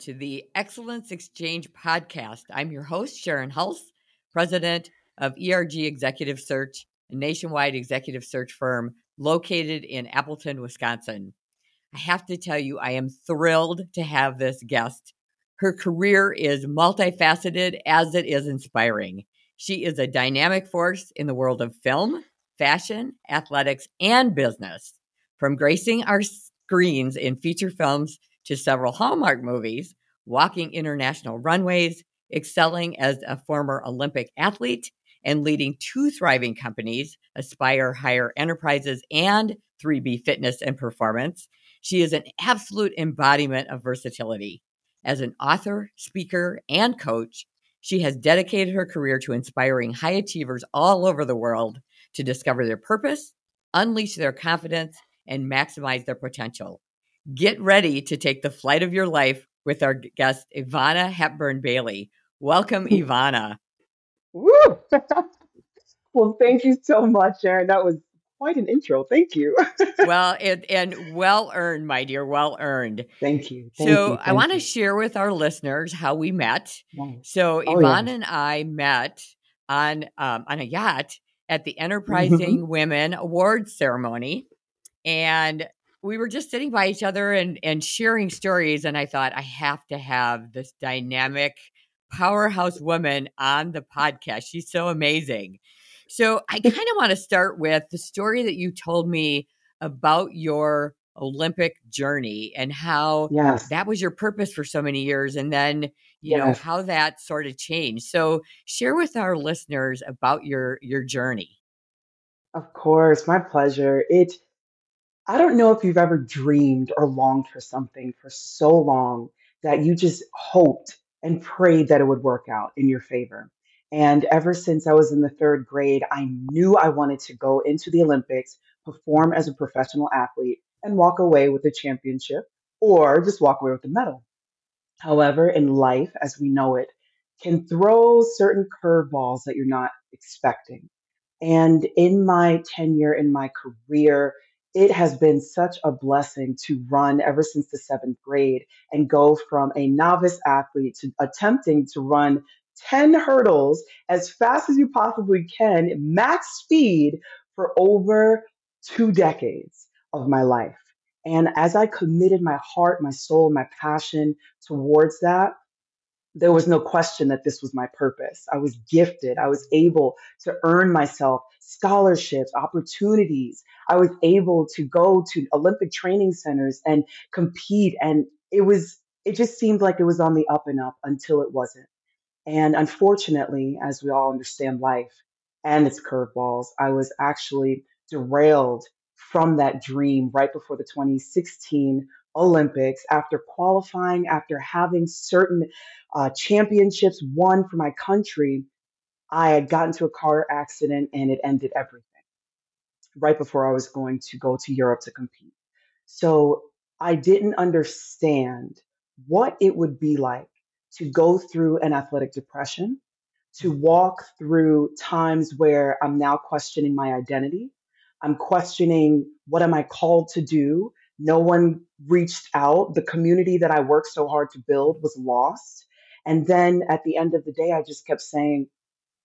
to the Excellence Exchange podcast. I'm your host, Sharon Hulce, president of ERG Executive Search, a nationwide executive search firm located in Appleton, Wisconsin. I have to tell you, I am thrilled to have this guest. Her career is multifaceted as it is inspiring. She is a dynamic force in the world of film, fashion, athletics, and business. From gracing our screens in feature films to several Hallmark movies, walking international runways, excelling as a former Olympic athlete, and leading two thriving companies, Aspire Higher Enterprises and 3B Fitness and Performance. She is an absolute embodiment of versatility. As an author, speaker, and coach, she has dedicated her career to inspiring high achievers all over the world to discover their purpose, unleash their confidence, and maximize their potential. Get ready to take the flight of your life with our guest, Yvana Hepburn Bailey. Welcome, Yvana. Woo! well, thank you so much, Sharon. That was quite an intro. Thank you. well, and, and well earned, my dear, well earned. Thank you. Thank so you, I want to share with our listeners how we met. So Oh, Yvana yeah. and I met on um, on a yacht at the Enterprising Women Awards ceremony, and we were just sitting by each other and and sharing stories. And I thought I have to have this dynamic powerhouse woman on the podcast. She's so amazing. So I kind of want to start with the story that you told me about your Olympic journey and how Yes. that was your purpose for so many years and then you know how that sort of changed so share with our listeners about your your journey Of course, my pleasure. It I don't know if you've ever dreamed or longed for something for so long that you just hoped and prayed that it would work out in your favor. And ever since I was in the third grade, I knew I wanted to go into the Olympics, perform as a professional athlete, and walk away with a championship or just walk away with a medal. However, in life, as we know it, can throw certain curveballs that you're not expecting. And in my tenure in my career, it has been such a blessing to run ever since the seventh grade and go from a novice athlete to attempting to run 10 hurdles as fast as you possibly can, max speed for over two decades of my life. And as I committed my heart, my soul, my passion towards that, there was no question that this was my purpose. I was gifted. I was able to earn myself scholarships, opportunities. I was able to go to Olympic training centers and compete. And it was, it just seemed like it was on the up and up until it wasn't. And unfortunately, as we all understand life and its curveballs, I was actually derailed from that dream right before the 2016 Olympics after qualifying, after having certain uh, championships won for my country. I had gotten into a car accident and it ended everything right before I was going to go to Europe to compete. So I didn't understand what it would be like to go through an athletic depression, to walk through times where I'm now questioning my identity. I'm questioning what am I called to do? No one reached out. The community that I worked so hard to build was lost. And then at the end of the day, I just kept saying,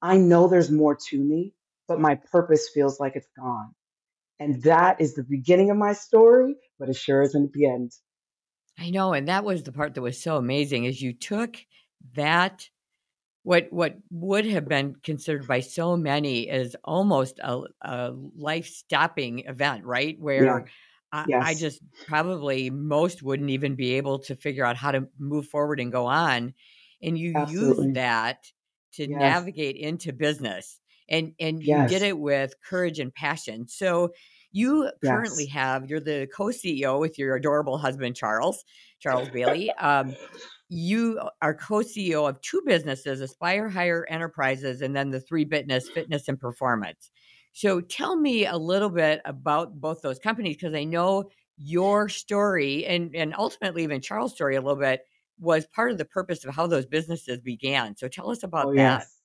I know there's more to me, but my purpose feels like it's gone. And that is the beginning of my story, but it sure isn't the end. i know and that was the part that was so amazing is you took that what what would have been considered by so many as almost a, a life stopping event right where Yeah. I, I just probably most wouldn't even be able to figure out how to move forward and go on and you Absolutely. used that to Yes. navigate into business and and you did it with courage and passion. So you currently Yes. have you're the co-ceo with your adorable husband charles charles bailey. Um, you are co-ceo of two businesses aspire higher enterprises and then the three fitness fitness and performance. So tell me a little bit about both those companies because i know your story and and ultimately even charles story a little bit was part of the purpose of how those businesses began. So tell us about Oh, that. yes.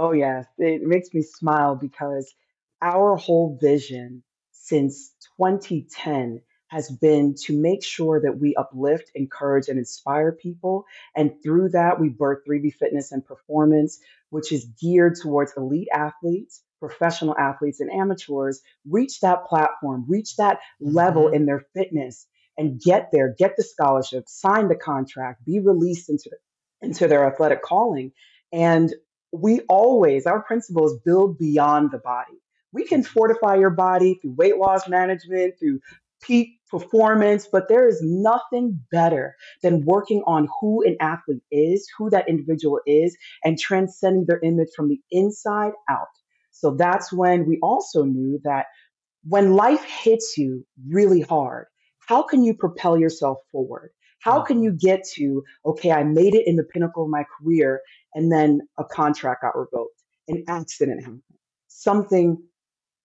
Oh, yes. It makes me smile because our whole vision since 2010 has been to make sure that we uplift, encourage, and inspire people. And through that, we birth 3B Fitness and Performance, which is geared towards elite athletes, professional athletes, and amateurs reach that platform, reach that level Mhm. in their fitness, and get there, get the scholarship, sign the contract, be released into, into their athletic calling. And we always, our principles build beyond the body. We can fortify your body through weight loss management, through peak performance, but there is nothing better than working on who an athlete is, who that individual is, and transcending their image from the inside out. So that's when we also knew that when life hits you really hard, how can you propel yourself forward? How can Mhm. you get to, okay, I made it in the pinnacle of my career, and then a contract got revoked, an accident happened, something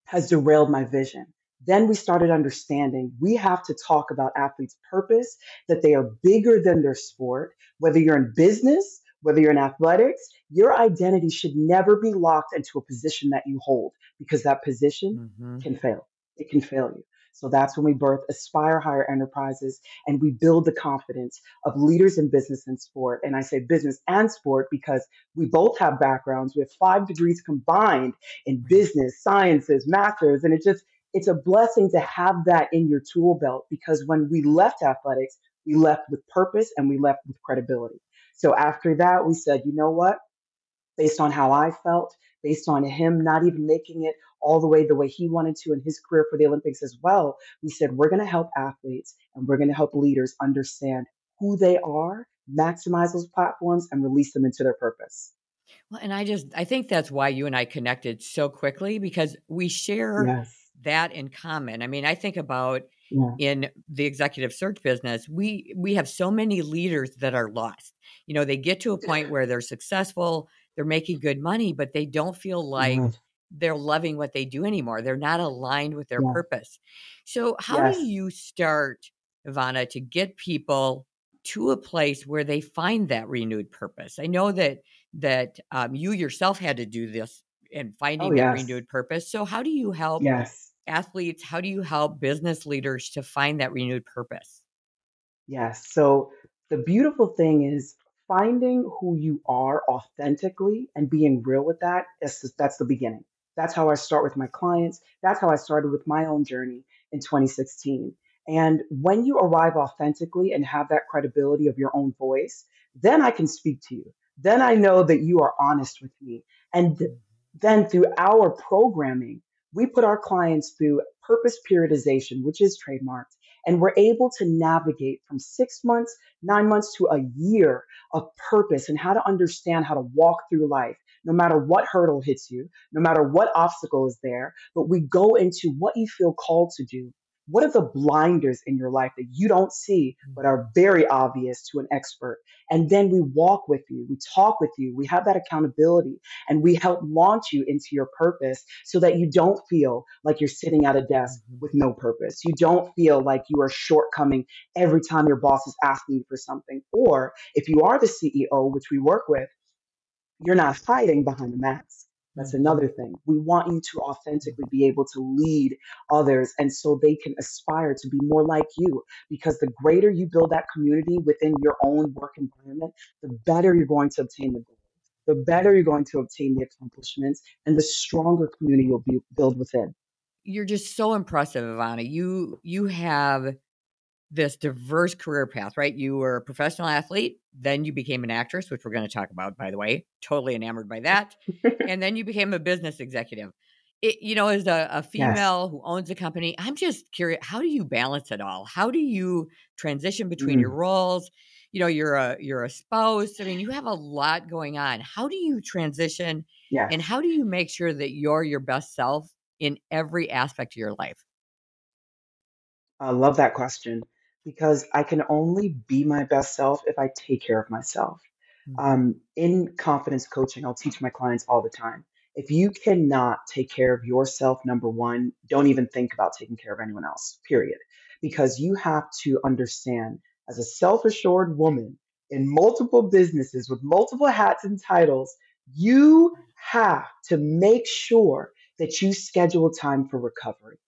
has derailed my vision. Then we started understanding we have to talk about athletes' purpose, that they are bigger than their sport. Whether you're in business, whether you're in athletics, your identity should never be locked into a position that you hold because that position Mhm. can fail. It can fail you. So that's when we birth Aspire Higher Enterprises and we build the confidence of leaders in business and sport. And I say business and sport because we both have backgrounds. We have five degrees combined in mm-hmm. business, sciences, masters, and it just it's a blessing to have that in your tool belt because when we left athletics, we left with purpose and we left with credibility. So after that, we said, you know what? Based on how I felt, based on him not even making it all the way the way he wanted to in his career for the Olympics as well, we said, we're going to help athletes and we're going to help leaders understand who they are, maximize those platforms, and release them into their purpose. Well, and I just I think that's why you and I connected so quickly because we share Yes. that in common. I mean, I think about Yeah. in the executive search business, we we have so many leaders that are lost. You know, they get to a point where they're successful, they're making good money, but they don't feel like Yes. They're loving what they do anymore. They're not aligned with their Yeah. purpose. So, how do you start, Yvana, to get people to a place where they find that renewed purpose? I know that that um, you yourself had to do this in Oh, finding that renewed purpose. So, how do you help Yes. athletes? How do you help business leaders to find that renewed purpose? Yes. So the beautiful thing is finding who you are authentically and being real with that. The, that's the beginning. That's how I start with my clients. That's how I started with my own journey in 2016. And when you arrive authentically and have that credibility of your own voice, then I can speak to you. Then I know that you are honest with me. And th- mm-hmm. then through our programming, we put our clients through purpose periodization, which is trademarked and we're able to navigate from six months, nine months to a year of purpose and how to understand how to walk through life, no matter what hurdle hits you, no matter what obstacle is there. But we go into what you feel called to do. What are the blinders in your life that you don't see, but are very obvious to an expert? And then we walk with you, we talk with you, we have that accountability, and we help launch you into your purpose so that you don't feel like you're sitting at a desk Mhm. with no purpose. You don't feel like you are shortcoming every time your boss is asking you for something. Or if you are the CEO, which we work with, you're not hiding behind a mask. That's Mhm. another thing. We want you to authentically be able to lead others and so they can aspire to be more like you. Because the greater you build that community within your own work environment, the better you're going to obtain the goals, the better you're going to obtain the accomplishments, and the stronger community you'll be, build within. You're just so impressive, Yvana. You you have this diverse career path, right? You were a professional athlete, then you became an actress, which we're going to talk about, by the way. Totally enamored by that. and then you became a business executive. It, you know, as a, a Yes. female who owns a company, I'm just curious, how do you balance it all? How do you transition between your Mm, roles? You know, you're a you're a spouse. I mean, you have a lot going on. How do you transition and how do you make sure that you're your best self in every aspect of your life? I love that question because I can only be my best self if I take care of myself. Mhm. Um, in confidence coaching, I'll teach my clients all the time. If you cannot take care of yourself, number one, don't even think about taking care of anyone else, period. Because you have to understand, as a self assured woman in multiple businesses with multiple hats and titles, you have to make sure that you schedule time for recovery.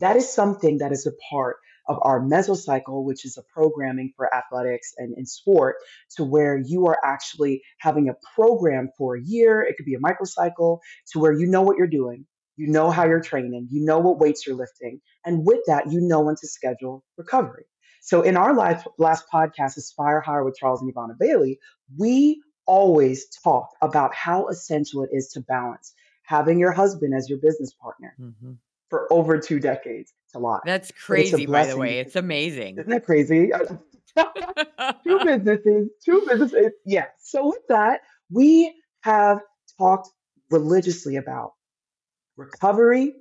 That is something that is a part of our mesocycle, which is a programming for athletics and in sport, to where you are actually having a program for a year. It could be a microcycle to where you know what you're doing, you know how you're training, you know what weights you're lifting, and with that, you know when to schedule recovery. So in our last, podcast, Aspire Higher with Charles and Yvana Bailey, we always talk about how essential it is to balance having your husband as your business partner Mhm. For over two decades. It's a lot. That's But it's a crazy, by the way. It's amazing. isn't that crazy? two businesses, two businesses. Yeah. So with that, we have talked religiously about recovery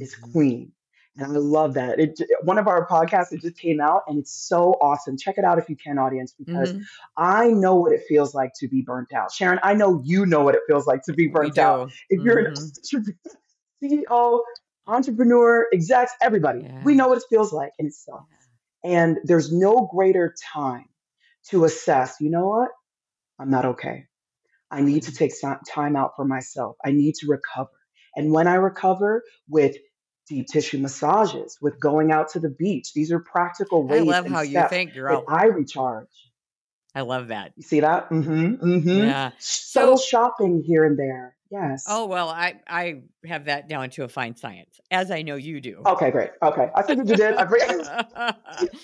is Mhm. queen. And I love that. It one of our podcasts it just came out and it's so awesome. Check it out if you can, audience, because Mhm. I know what it feels like to be burnt out. Sharon, I know you know what it feels like to be burnt out. If you're an. CEO, entrepreneur, execs, everybody, we know what it feels like and it sucks. And there's no greater time to assess, you know what? I'm not okay. I need to take some time out for myself. I need to recover. And when I recover with deep tissue massages, with going out to the beach, these are practical ways. I love how you think, girl. I recharge. I love that. You see that? Mm-hmm. Mm-hmm. Yeah. Subtle So, shopping here and there. Yes. oh well, I I have that down to a fine science, as I know you do. Okay, great. Okay. I figured you did.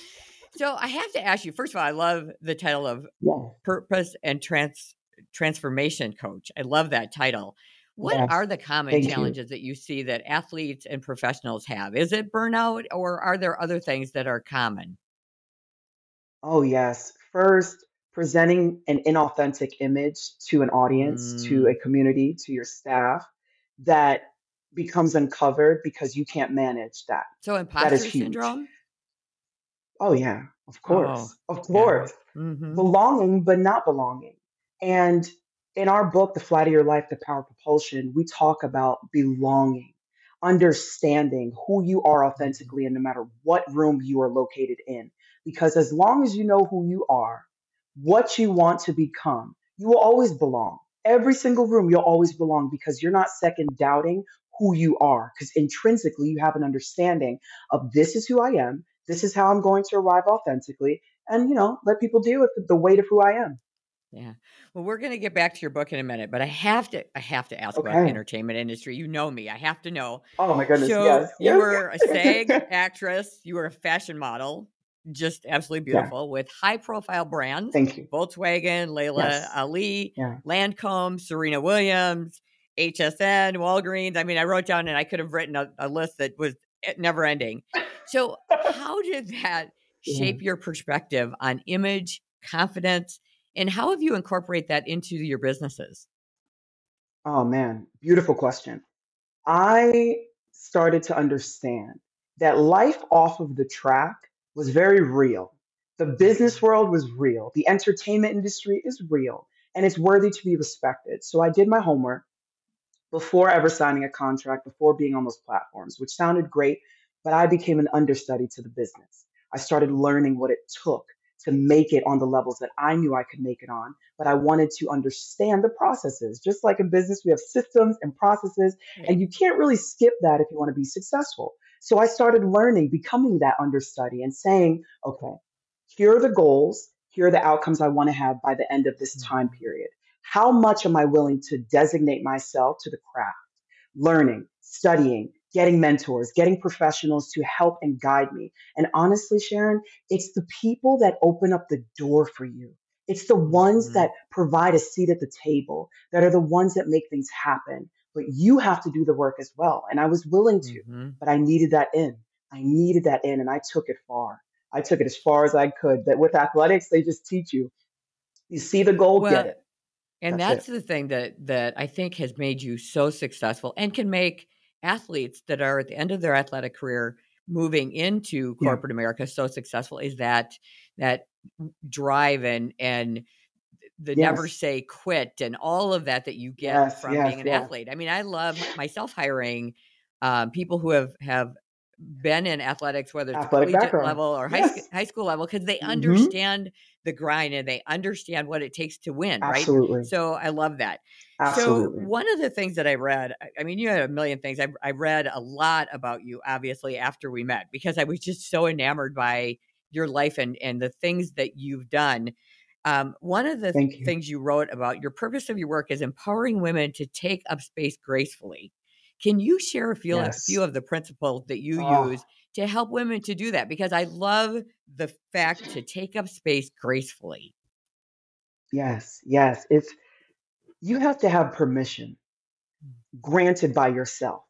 So I have to ask you. First of all, I love the title of Yeah. purpose and trans transformation coach. I love that title. What Yes. are the common Thank you. challenges that you see that athletes and professionals have? Is it burnout or are there other things that are common? Oh, yes. First, presenting an inauthentic image to an audience, to Mm, a community, to your staff that becomes uncovered because you can't manage that. so That is huge. syndrome? Oh, yeah, of Oh, course. Of yeah. course. hmm Belonging, but not belonging. And in our book, The Flight of Your Life, The Power of Propulsion, we talk about belonging, understanding who you are hmm authentically, and no matter what room you are located in. Because as long as you know who you are, what you want to become, you will always belong. Every single room, you'll always belong because you're not second doubting who you are. Because intrinsically, you have an understanding of this is who I am, this is how I'm going to arrive authentically, and you know, let people deal with the weight of who I am. Yeah. Well, we're going to get back to your book in a minute, but I have to I have to ask about Okay. entertainment industry. You know me. I have to know. Oh my goodness, So, yes, you yes, were a SAG actress, you were a fashion model, just absolutely yeah, beautiful with high profile brands, thank you. Volkswagen, Laila Yes, Ali, yeah, Lancome, Serena Williams, HSN, Walgreens. I mean, I wrote down and I could have written a, a list that was eh, never ending. So, how did that yeah. shape your perspective on image, confidence, and how have you incorporate that into your businesses? Oh man, beautiful question. I started to understand that life off of the track was very real. The business hmm world was real. The entertainment industry is real and it's worthy to be respected. So I did my homework before ever signing a contract, before being on those platforms, which sounded great, but I became an understudy to the business. I started learning what it took to make it on the levels that I knew I could make it on, but I wanted to understand the processes. Just like in business, we have systems and processes, and you can't really skip that if you want to be successful. So I started learning, becoming that understudy, and saying, okay, here are the goals, here are the outcomes I want to have by the end of this time Mhm. period. How much am I willing to designate myself to the craft? Learning, studying, getting mentors, getting professionals to help and guide me. And honestly, Sharon, it's the people that open up the door for you. It's the ones Mhm. that provide a seat at the table, that are the ones that make things happen. But you have to do the work as well. And I was willing to, Mhm. but I needed that in. I needed that in, and I took it far. I took it as far as I could. That with athletics, they just teach you. You see the goal, get it. and That's that's it. the thing that that I think has made you so successful and can make athletes that are at the end of their athletic career moving into Yeah. corporate America so successful is that that drive and and the never say quit and all of that that you get Yes. from Yes. being an Yes. athlete. I mean, I love myself hiring um, people who have have been in athletics, whether it's Athletic collegiate background. level or high, Yes. sc- high school level, because they hmm understand the grind and they understand what it takes to win, right? So I love that. So one of the things that I read, I- I mean, you had a million things. I, I read a lot about you, obviously, after we met because I was just so enamored by your life and and the things that you've done. Um, one of the Thank you. things you wrote about your purpose of your work is empowering women to take up space gracefully. Can you share a few, a few of the principles that you Oh, use to help women to do that? Because I love the fact to take up space gracefully. yes. Yes. It's you have to have permission granted by yourself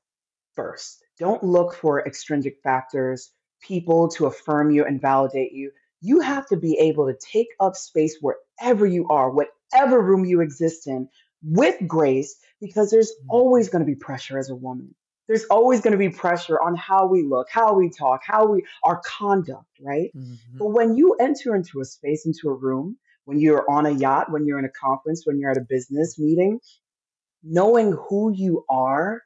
first. Don't look for extrinsic factors, people to affirm you and validate you. You have to be able to take up space wherever you are, whatever room you exist in, with grace, because there's always going to be pressure as a woman. There's always going to be pressure on how we look, how we talk, how we our conduct, right? Mhm. But when you enter into a space, into a room, when you're on a yacht, when you're in a conference, when you're at a business meeting, knowing who you are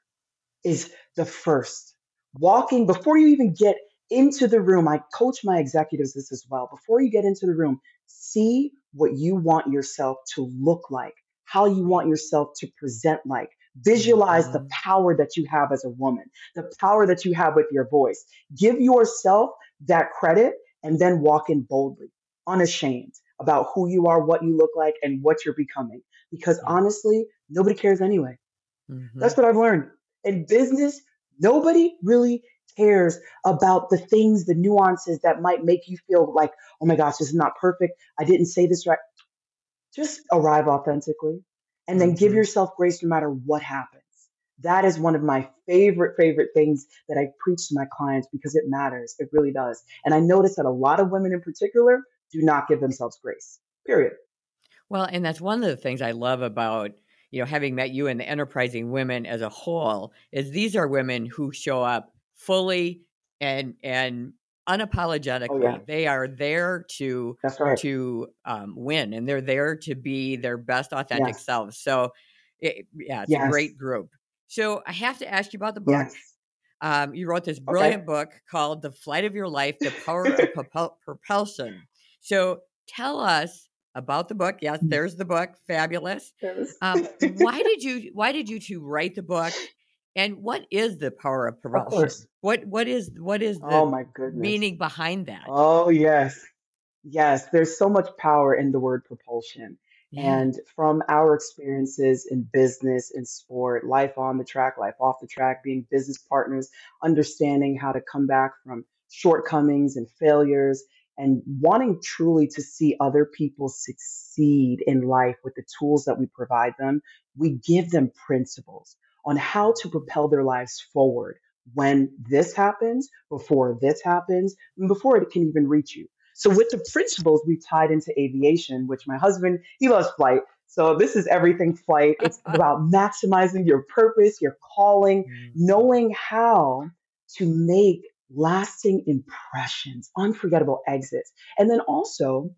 is the first. Walking before you even get into the room, I coach my executives this as well. Before you get into the room, see what you want yourself to look like, how you want yourself to present like. Visualize the Mhm. power that you have as a woman, the power that you have with your voice. Give yourself that credit and then walk in boldly, unashamed about who you are, what you look like, and what you're becoming. Because Yeah. honestly, nobody cares anyway. Mhm. That's what I've learned. In business, nobody really cares about the things, the nuances that might make you feel like, oh my gosh, this is not perfect. I didn't say this right. Just arrive authentically and then give Mhm. yourself grace no matter what happens. That is one of my favorite, favorite things that I preach to my clients because it matters. It really does. And I notice that a lot of women in particular do not give themselves grace, period. Well, and that's one of the things I love about, you know, having met you and the enterprising women as a whole is these are women who show up fully and and Oh, unapologetically. yeah. They are there to right. to um, win, and they're there to be their best authentic Yes. selves. So, it, yeah, it's a great group. So, I have to ask you about the book. Yes. Um, you wrote this Okay. brilliant book called "The Flight of Your Life: The Power of Propulsion." So, tell us about the book. Yes, there's the book. Fabulous. Um, why did you Why did you two write the book? And what is the power of Of propulsion? What What is What is Oh the my goodness. meaning behind that? Oh, yes. Yes, there's so much power in the word propulsion. Yeah. And from our experiences in business, in sport, life on the track, life off the track, being business partners, understanding how to come back from shortcomings and failures, and wanting truly to see other people succeed in life with the tools that we provide them, we give them principles on how to propel their lives forward when this happens, before this happens, and before it can even reach you. So with the principles we tied into aviation, which my husband, he loves flight. So this is everything flight. It's about maximizing your purpose, your calling, Mm. knowing how to make lasting impressions, unforgettable exits, and then also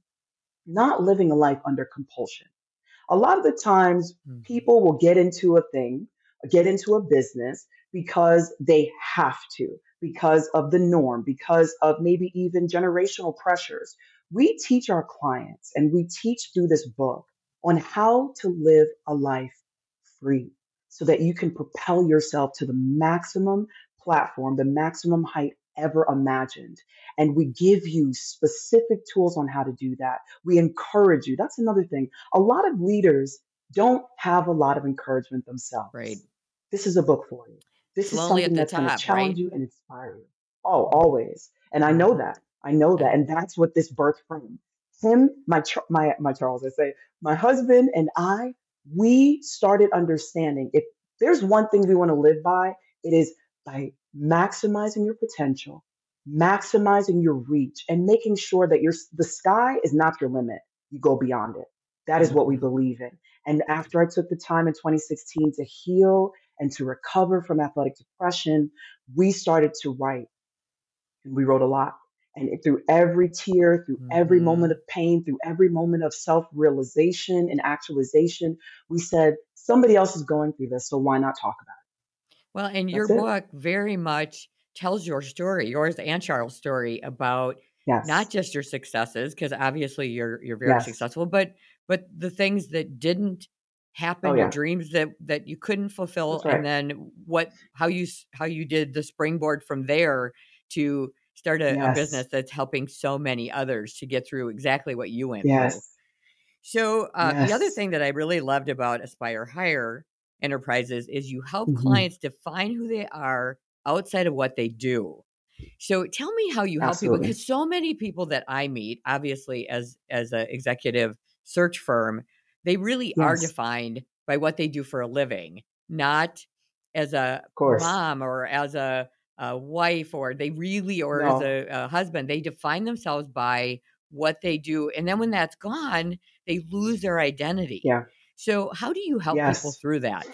not living a life under compulsion. A lot of the times Mhm. people will get into a thing, get into a business because they have to, because of the norm, because of maybe even generational pressures. We teach our clients and we teach through this book on how to live a life free so that you can propel yourself to the maximum platform, the maximum height ever imagined. And we give you specific tools on how to do that. We encourage you. That's another thing. A lot of leaders don't have a lot of encouragement themselves. Right. This is a book for you. This is something that's going to challenge right? you and inspire you. Oh, always. And I know that. I know that. And that's what this birthed from. Him, my my my Charles, I say, my husband and I, we started understanding if there's one thing we want to live by, it is by maximizing your potential, maximizing your reach, and making sure that your the sky is not your limit. You go beyond it. That is what we Mhm. believe in. And after I took the time in 2016 to heal and to recover from athletic depression, we started to write. And we wrote a lot. And it- through every tear, through every mm-hmm. moment of pain, through every moment of self realization and actualization, we said, somebody else is going through this, so why not talk about it? Well, and it? your it. book very much tells your story, yours and Charles' story about Yes. not just your successes, because obviously you're you're very Yes. successful, but but the things that didn't happen, Oh, your yeah. dreams that that you couldn't fulfill, right. and then what how you how you did the springboard from there to start a, a business that's helping so many others to get through exactly what you went through. So uh, the other thing that I really loved about Aspire Higher Enterprises is you help hmm clients define who they are outside of what they do. So tell me how you help people because so many people that I meet, obviously as as an executive search firm, they really are defined by what they do for a living, not as a mom or as a, a wife or they really or as a, a husband. They define themselves by what they do, and then when that's gone, they lose their identity. Yeah. So how do you help people through that?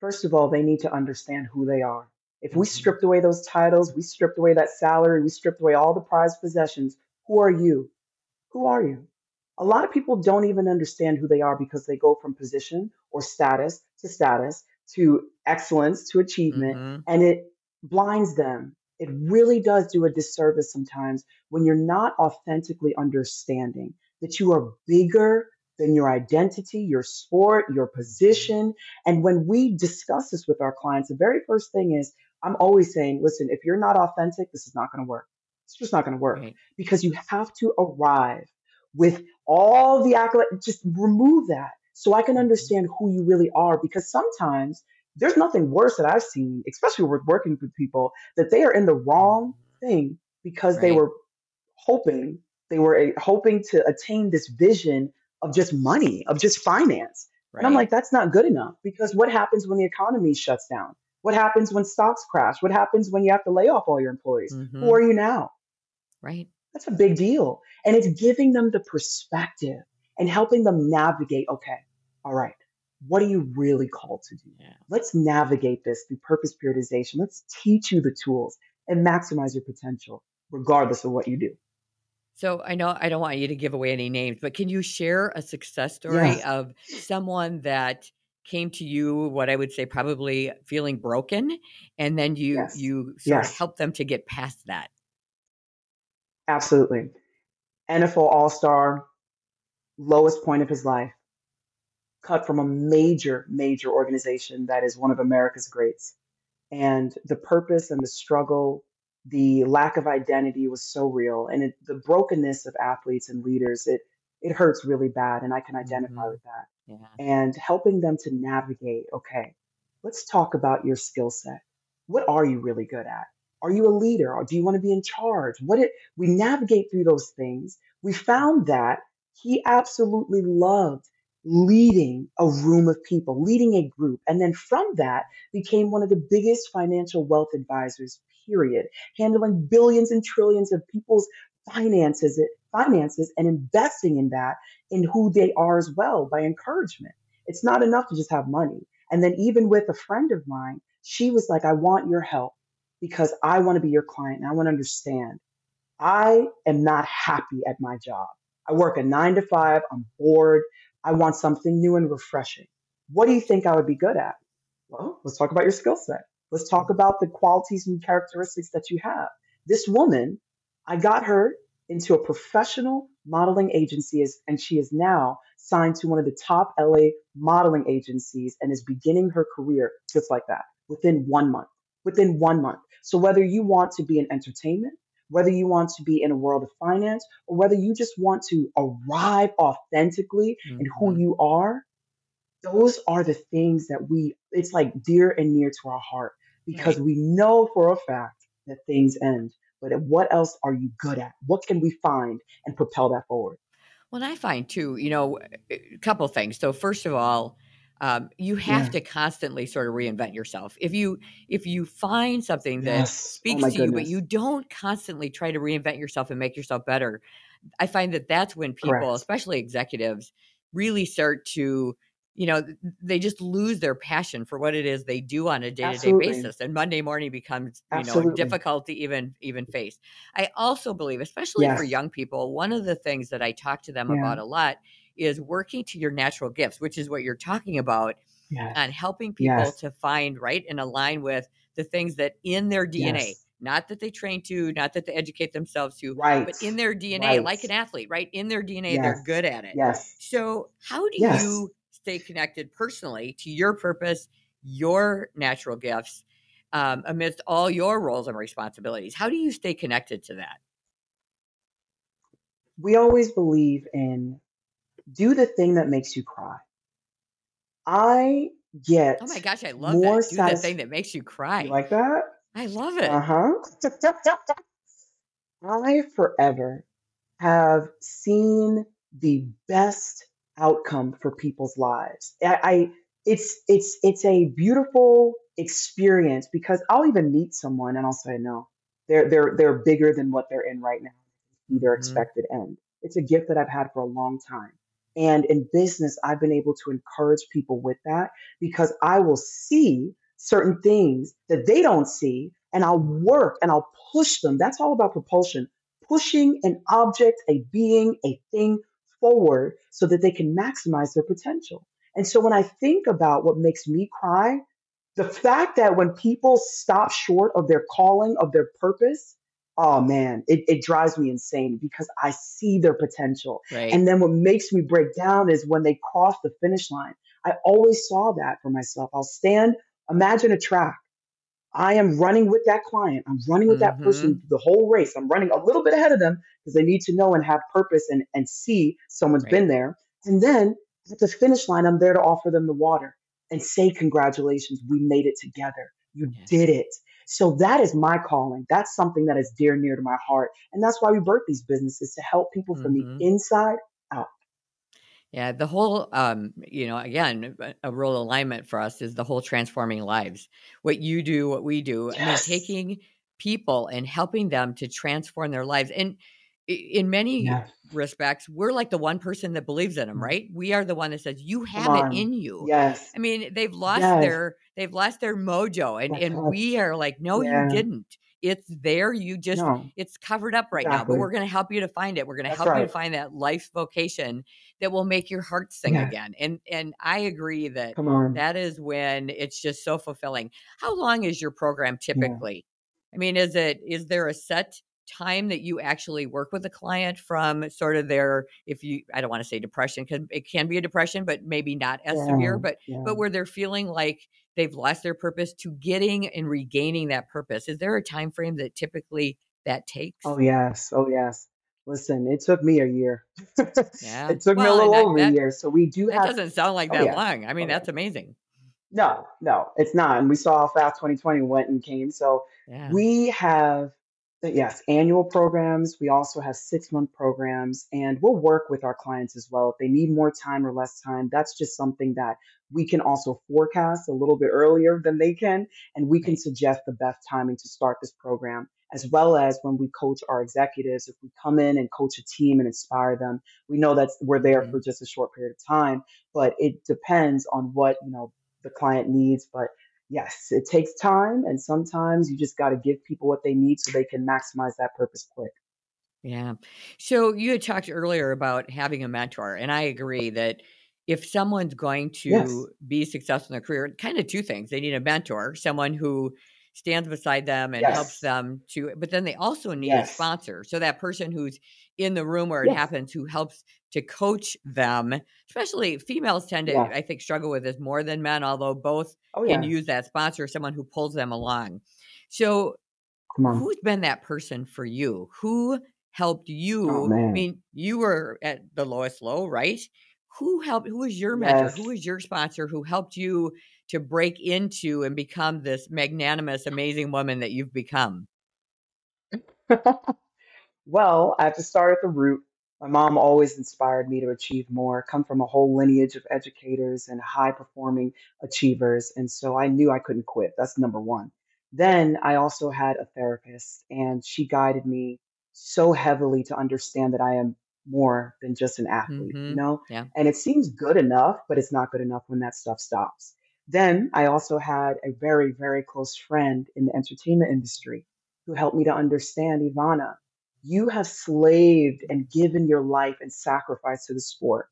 First of all, they need to understand who they are. If we hmm stripped away those titles, we stripped away that salary, we stripped away all the prized possessions, who are you? Who are you? A lot of people don't even understand who they are because they go from position or status to status to excellence to achievement, hmm and it blinds them. It really does do a disservice sometimes when you're not authentically understanding that you are bigger than your identity, your sport, your position. And when we discuss this with our clients, the very first thing is I'm always saying, listen, if you're not authentic, this is not going to work. It's just not going to work Right. because you have to arrive with all the accolades. Just remove that so I can hmm understand who you really are. Because sometimes there's nothing worse that I've seen, especially with working with people, that they are in the wrong thing because they were hoping they were uh, hoping to attain this vision of just money, of just finance. And I'm like, that's not good enough because what happens when the economy shuts down? What happens when stocks crash? What happens when you have to lay off all your employees? Who hmm are you now? Right. That's a big deal. And it's giving them the perspective and helping them navigate okay, all right, what are you really called to do? Yeah. Let's navigate this through purpose periodization. Let's teach you the tools and maximize your potential, regardless of what you do. So I know I don't want you to give away any names, but can you share a success story Yes, of someone that came to you, what I would say probably feeling broken, and then you yes, you sort of yes, help them to get past that? Absolutely. NFL All Star, lowest point of his life, cut from a major, major organization that is one of America's greats. And the purpose and the struggle, the lack of identity was so real. And it, the brokenness of athletes and leaders, it, it hurts really bad. And I can identify hmm with that. Yeah. And helping them to navigate okay, let's talk about your skill set. What are you really good at? Are you a leader or do you want to be in charge? What it, we navigate through those things. We found that he absolutely loved leading a room of people, leading a group. And then from that became one of the biggest financial wealth advisors, period, handling billions and trillions of people's finances, finances and investing in that in who they are as well by encouragement. It's not enough to just have money. And then even with a friend of mine, she was like, I want your help because I want to be your client and I want to understand. I am not happy at my job. I work a nine to five. I'm bored. I want something new and refreshing. What do you think I would be good at? Well, let's talk about your skill set. Let's talk about the qualities and characteristics that you have. This woman, I got her into a professional modeling agency, and she is now signed to one of the top LA modeling agencies and is beginning her career just like that within one month. Within one month. So, whether you want to be in entertainment, whether you want to be in a world of finance, or whether you just want to arrive authentically in who hmm you are, those are the things that we, it's like dear and near to our heart because Right. we know for a fact that things end. But what else are you good at? What can we find and propel that forward? Well, I find too, you know, a couple things. So first of all, um, you have Yeah. to constantly sort of reinvent yourself. If you if you find something that Yes. Oh speaks my to you, but you don't constantly try to reinvent yourself and make yourself better, I find that that's when people, Correct. especially executives, really start to, you know, they just lose their passion for what it is they do on a day-to-day Absolutely. basis, and Monday morning becomes, you know, difficult to even even face. I also believe, especially for young people, one of the things that I talk to them Yeah. about a lot is working to your natural gifts, which is what you're talking about. Yes. on helping people Yes. to find right and align with the things that in their DNA, Yes. not that they train to, not that they educate themselves to, Right. but in their DNA, Right. like an athlete, right? In their DNA, they're good at it. Yes. So, how do you stay connected personally to your purpose, your natural gifts, um, amidst all your roles and responsibilities? How do you stay connected to that? We always believe in do the thing that makes you cry. I get Oh my gosh, I love more that. Do the satis- thing that makes you You cry. like that? I love it. Uh huh. I forever have seen the best outcome for people's lives. I, I it's it's it's a beautiful experience because I'll even meet someone and I'll say no, they're they're they're bigger than what they're in right now, their Mhm. expected end. It's a gift that I've had for a long time. And in business, I've been able to encourage people with that because I will see certain things that they don't see and I'll work and I'll push them. That's all about propulsion, pushing an object, a being, a thing forward so that they can maximize their potential. And so when I think about what makes me cry, the fact that when people stop short of their calling, of their purpose, oh man, it, it drives me insane because I see their potential. Right. And then what makes me break down is when they cross the finish line. I always saw that for myself. I'll stand, imagine a track. I am running with that client. I'm running with that person mm-hmm. the whole race. I'm running a little bit ahead of them because they need to know and have purpose and, and see someone's Right. been there. And then at the finish line, I'm there to offer them the water and say, Congratulations, we made it together. You Yes. did it. So that is my calling. That's something that is dear and near to my heart. And that's why we birth these businesses to help people from Mhm. the inside out. Yeah, the whole, um, you know, again, a real alignment for us is the whole transforming lives. What you do, what we do. I mean, taking people and helping them to transform their lives. And in many Yes. respects, we're like the one person that believes in them, Mm. right? We are the one that says, "You have it in you." Yes. I mean, they've lost Yes. their they've lost their mojo, and That's and right. we are like, "No, you didn't. It's there. You just No. it's covered up right now, but we're going to help you to find it. We're going to help you to find that life vocation that will make your heart sing Yes. again. And and I agree that Come on. that is when it's just so fulfilling. How long is your program Yeah. typically? I mean, is it is there a set time that you actually work with a client from sort of their if you I don't want to say depression cuz it can be a depression but maybe not as severe but Yeah. but where they're feeling like they've lost their purpose to getting and regaining that purpose. Is there a time frame that typically that oh, takes? Oh yes. Oh yes. Listen, it took me a year. Yeah. it took me a Well, little that over a year. So we do that have doesn't sound like oh that yeah. long. I mean, Oh yeah. that's amazing. No, no, it's not. And we saw how fast 2020 went and came. So Yeah. we have, yes, annual programs. We also have six month programs, and we'll work with our clients as well. If they need more time or less time, that's just something that we can also forecast a little bit earlier than they can. And we can suggest the best timing to start this program, as well as when we coach our executives. If we come in and coach a team and inspire them, we know that we're there Mhm. for just a short period of time, but it depends on what, you know, the client needs. But yes, it takes time, and sometimes you just got to give people what they need so they can maximize that purpose quick. Yeah. So you had talked earlier about having a mentor, and I agree that if someone's going Yes. to be successful in their career, kind of two things. They need a mentor, someone who stands beside them and helps them to, but then they also need a sponsor. So that person who's in the room where it Yes. happens, who helps to coach them, especially females tend to, Yes. I think, struggle with this more than men, although both Oh can yeah. use that sponsor, someone who pulls them along. So who's been that person for you? Who helped Oh you? I mean, you were at the lowest low, right? Who helped? Who was your mentor? Who was your sponsor? Who helped you to break into and become this magnanimous, amazing woman that you've become? Well, I have to start at the root. My mom always inspired me to achieve more, come from a whole lineage of educators and high performing achievers. And so I knew I couldn't quit. That's number one. Then I also had a therapist, and she guided me so heavily to understand that I am more than just an athlete, you hmm know? Yeah. And it seems good enough, but it's not good enough when that stuff stops. Then I also had a very, very close friend in the entertainment industry who helped me to understand Yvana you have slaved and given your life and sacrificed to the sport.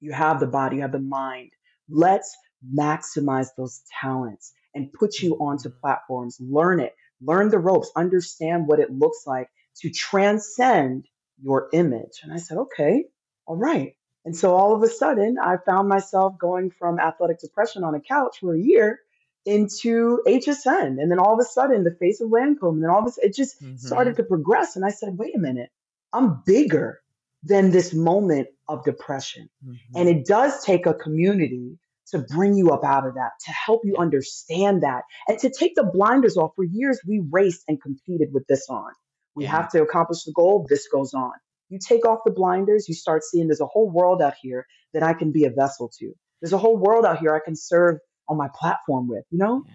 You have the body, you have the mind. Let's maximize those talents and put you onto platforms. Learn it, learn the ropes, understand what it looks like to transcend your image. And I said, okay, all right. And so all of a sudden, I found myself going from athletic depression on a couch for a year into HSN. And then all of a sudden, the face of Lancome, and then all of a sudden, it just started Mhm. to progress. And I said, wait a minute, I'm bigger than this moment of depression. And Mhm. it does take a community to bring you up out of that, to help you understand that, and to take the blinders off. For years, we raced and competed with this on. We Yeah. have to accomplish the goal, this goes on. You take off the blinders, you start seeing there's a whole world out here that I can be a vessel to. There's a whole world out here I can serve on my platform with, you know? Yeah.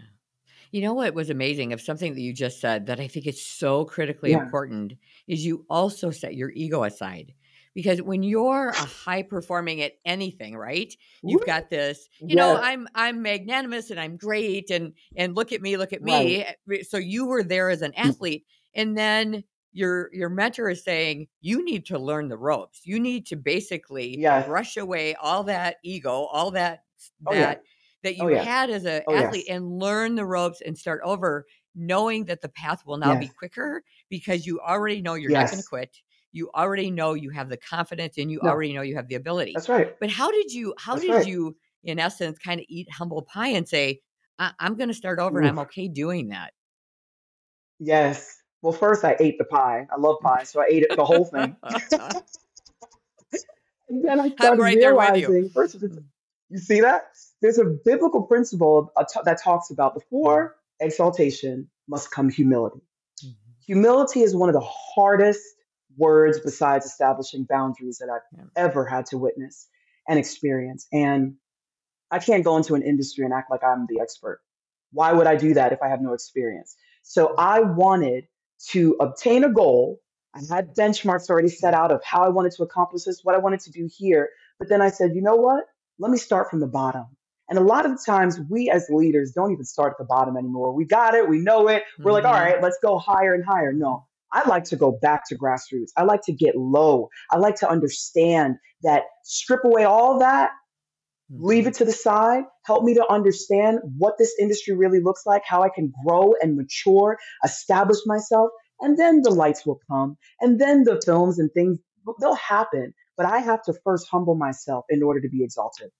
You know what was amazing of something that you just said that I think is so critically Yeah. important is you also set your ego aside. Because when you're a high performing at anything, right? You've got this, you know, I'm I'm magnanimous and I'm great and and look at me, look at me. eh, So you were there as an athlete and then your your mentor is saying you need to learn the ropes. You need to basically Yes. brush away all that ego, all that Oh, yeah. That Oh, you yeah. had as an Oh, athlete yes. and learn the ropes and start over knowing that the path will now be quicker because you already know you're not going to quit you already know you have the confidence and you No, already know you have the ability that's right. but how did you how That's did right. you in essence kind of eat humble pie and say I- i'm going to start over and i'm okay doing that Yes. Well, first I ate the pie. I love pie, so I ate it the whole thing. And then I started right there with you realizing, first, mm. you see that? There's a biblical principle uh, that talks about before exaltation must come humility. Mhm. Humility is one of the hardest words besides establishing boundaries that I've Yeah. ever had to witness and experience. And I can't go into an industry and act like I'm the expert. Why would I do that if I have no experience? So I wanted to obtain a goal. I had benchmarks already set out of how I wanted to accomplish this, what I wanted to do here. But then I said, you know what? Let me start from the bottom. And a lot of the times, we as leaders don't even start at the bottom anymore. We got it, we know it. We're like, all right, let's go higher and higher. No, I like to go back to grassroots. I like to get low. I like to understand that strip away all that leave Mhm. it to the side, help me to understand what this industry really looks like, how I can grow and mature, establish myself, and then the lights will come, and then the films and things they'll happen. But I have to first humble myself in order to be exalted.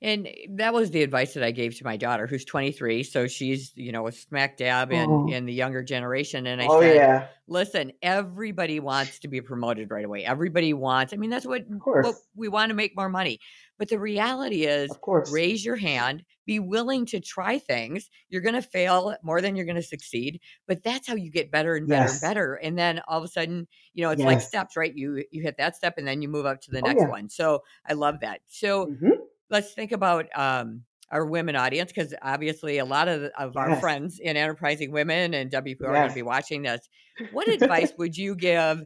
And that was the advice that I gave to my daughter, who's 23. So she's, you know, a smack dab in Oh, in the younger generation. And I oh said, yeah, listen, everybody wants to be promoted right away. Everybody wants. I mean, that's what what we want to make more money. But the reality is, of course, raise your hand, be willing to try things. You're going to fail more than you're going to succeed, but that's how you get better and better and better. And then all of a sudden, you know, it's like steps, right? You you hit that step and then you move up to the oh next yeah, one. So I love that. So hmm let's think about um, our women audience because obviously a lot of, of our yes, friends in enterprising women and WPR are going to be watching this. What advice would you give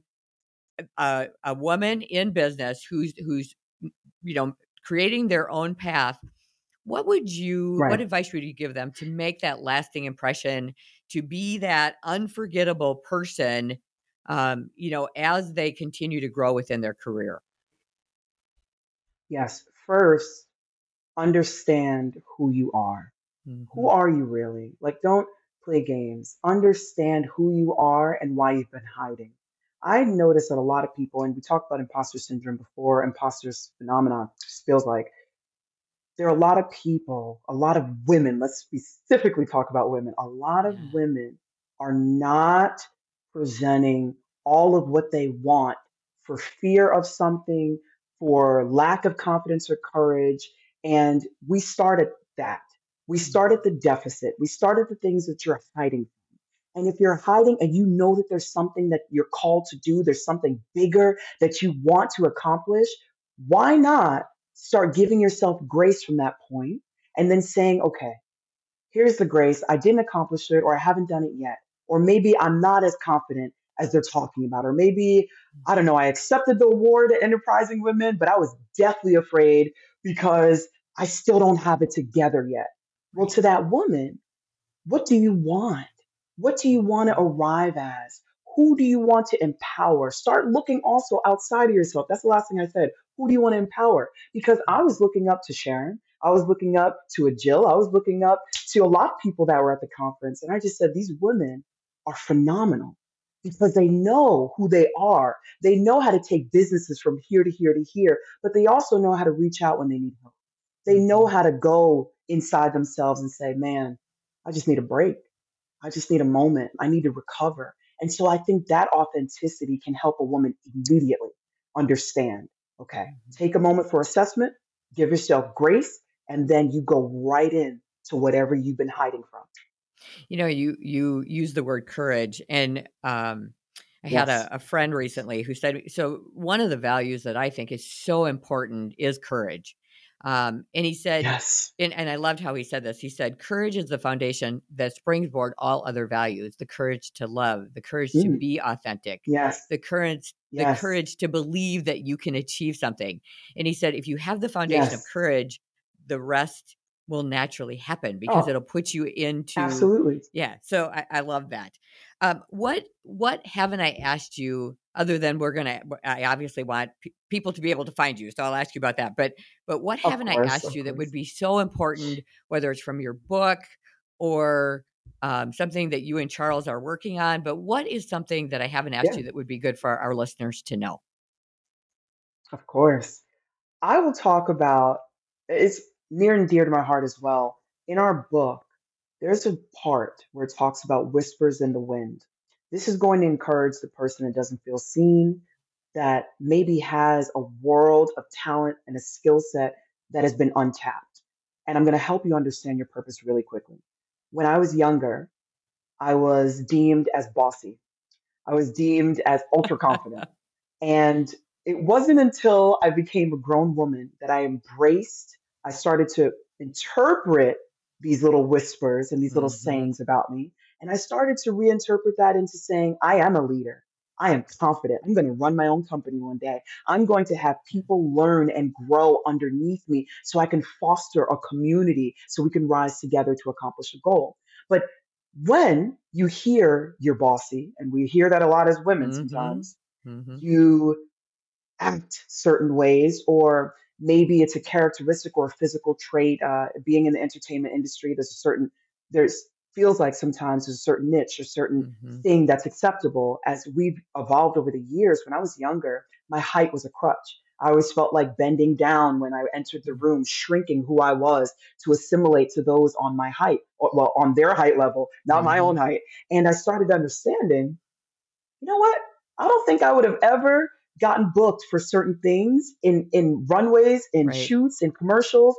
a, a woman in business who's who's you know creating their own path? What would you what advice would you give them to make that lasting impression, to be that unforgettable person, um, you know, as they continue to grow within their career? Yes. First, understand who you are. Who hmm are you really? Like, don't play games. Understand who you are and why you've been hiding. I noticed that a lot of people, and we talked about imposter syndrome before, imposter's phenomenon just feels like there are a lot of people, a lot of women, let's specifically talk about women. A lot of Yeah. women are not presenting all of what they want for fear of something, for lack of confidence or courage. And we started that. We Mhm. started the deficit. We started the things that you're hiding. And if you're hiding and you know that there's something that you're called to do, there's something bigger that you want to accomplish, why not start giving yourself grace from that point and then saying, okay, here's the grace. I didn't accomplish it or I haven't done it yet. Or maybe I'm not as confident as they're talking about. Or maybe, I don't know, I accepted the award at Enterprising Women, but I was deathly afraid because I still don't have it together yet. Well, to that woman, what do you want? What do you want to arrive as? Who do you want to empower? Start looking also outside of yourself. That's the last thing I said. Who do you want to empower? Because I was looking up to Sharon. I was looking up to a Jill. I was looking up to a lot of people that were at the conference. And I just said, these women are phenomenal because they know who they are. They know how to take businesses from here to here to here, but they also know how to reach out when they need help. They know Mm-hmm. how to go inside themselves and say, man, I just need a break. I just need a moment. I need to recover. And so I think that authenticity can help a woman immediately understand okay, Mhm. take a moment for assessment, give yourself grace, and then you go right in to whatever you've been hiding from. You know, you you use the word courage, and um, I had a, a friend recently who said, so one of the values that I think is so important is courage. Um, and he said, Yes. and, and I loved how he said this. He said, courage is the foundation that springboard all other values: the courage to love, the courage to Mm. be authentic, Yes. the courage the courage to believe that you can achieve something. And he said, if you have the foundation of courage, the rest will naturally happen because Oh, it'll put you into absolutely. yeah. So I, I love that. Um, what what haven't I asked you other than we're gonna? I obviously want pe- people to be able to find you, so I'll ask you about that. But but what Of haven't I asked you that would be so important, whether it's from your book or um, something that you and Charles are working on? But what is something that I haven't asked Yeah. you that would be good for our listeners to know? Of course. I will talk about it's near and dear to my heart as well. In our book, there's a part where it talks about whispers in the wind. This is going to encourage the person that doesn't feel seen, that maybe has a world of talent and a skill set that has been untapped. And I'm going to help you understand your purpose really quickly. When I was younger, I was deemed as bossy. I was deemed as ultra confident. And it wasn't until I became a grown woman that I embraced, I started to interpret these little whispers and these little hmm sayings about me. And I started to reinterpret that into saying, I am a leader. I am confident. I'm going to run my own company one day. I'm going to have people learn and grow underneath me so I can foster a community so we can rise together to accomplish a goal. But when you hear you're bossy, and we hear that a lot as women hmm sometimes, hmm you act certain ways, or maybe it's a characteristic or a physical trait. Uh, being in the entertainment industry, there's a certain there's feels like sometimes there's a certain niche or certain hmm thing that's acceptable. As we've evolved over the years, when I was younger, my height was a crutch. I always felt like bending down when I entered the room, shrinking who I was to assimilate to those on my height, or, well, on their height level, not my hmm own height. And I started understanding you know what? I don't think I would have ever gotten booked for certain things in in runways, in Right. shoots, in commercials,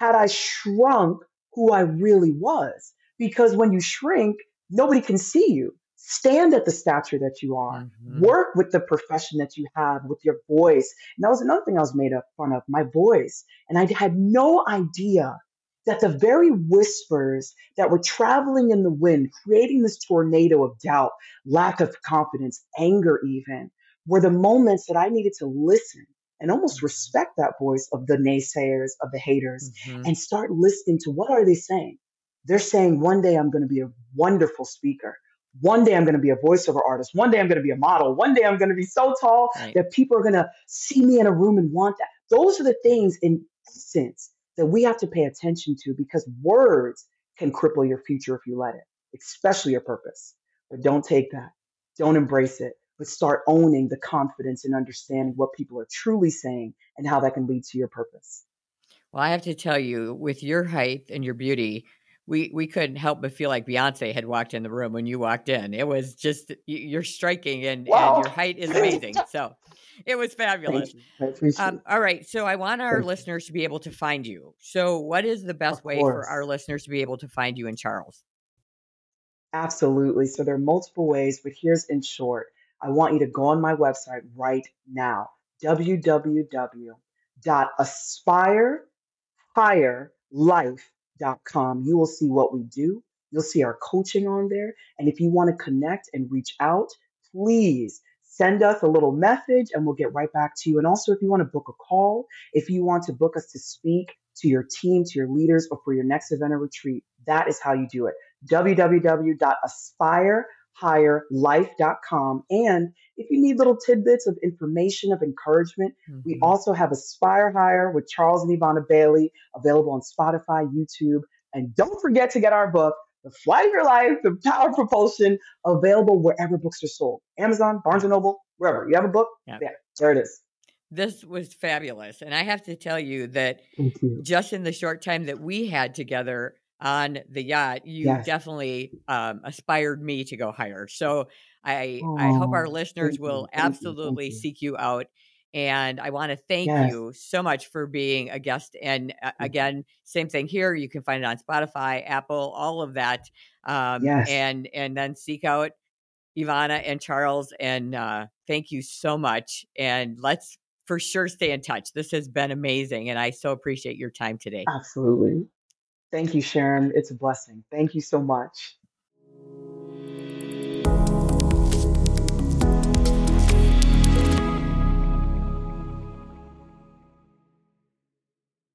had I shrunk who I really was. Because when you shrink, nobody can see you. Stand at the stature that you are. hmm Work with the profession that you have, with your voice. And that was another thing I was made up fun of, my voice. And I had no idea that the very whispers that were traveling in the wind, creating this tornado of doubt, lack of confidence, anger, even, were the moments that I needed to listen and almost respect that voice of the naysayers, of the haters, hmm and start listening to what are they saying? They're saying one day I'm going to be a wonderful speaker. One day I'm going to be a voiceover artist. One day I'm going to be a model. One day I'm going to be so tall Right. that people are going to see me in a room and want that. Those are the things in essence that we have to pay attention to because words can cripple your future if you let it, especially your purpose. But don't take that. Don't embrace it, but start owning the confidence and understanding what people are truly saying and how that can lead to your purpose. Well, I have to tell you, with your height and your beauty, we we couldn't help but feel like Beyonce had walked in the room when you walked in. It was just you're striking, and and your height is amazing. So it was fabulous. Thank you. I appreciate Um, all right, so I want our Thank you. listeners to be able to find you. So, what is the best way for our listeners to be able to find you in Charles? Absolutely. So there are multiple ways, but here's in short. I want you to go on my website right now www.aspirehigherlife.com. You will see what we do. You'll see our coaching on there. And if you want to connect and reach out, please send us a little message and we'll get right back to you. And also, if you want to book a call, if you want to book us to speak to your team, to your leaders, or for your next event or retreat, that is how you do it www.aspire aspirehigherlife.com. And if you need little tidbits of information, of encouragement, we Mhm. also have Aspire Higher with Charles and Yvana Bailey available on Spotify, YouTube. And don't forget to get our book, The Flight of Your Life, The Power of Propulsion, available wherever books are sold Amazon, Barnes and Noble, wherever. You have a book? Yeah. Yeah, there it is. This was fabulous. And I have to tell you that you. just in the short time that we had together on the yacht, you Yes. definitely um, aspired me to go higher. So I I hope our Oh, listeners will you. Thank you. Thank absolutely you. seek you out. And I want to thank Yes. you so much for being a guest. And uh, again, same thing here. You can find it on Spotify, Apple, all of that. Um, Yes. and and then seek out Yvana and Charles. And uh, thank you so much. And let's for sure stay in touch. This has been amazing. And I so appreciate your time today. Absolutely. Thank you, Sharon. It's a blessing. Thank you so much.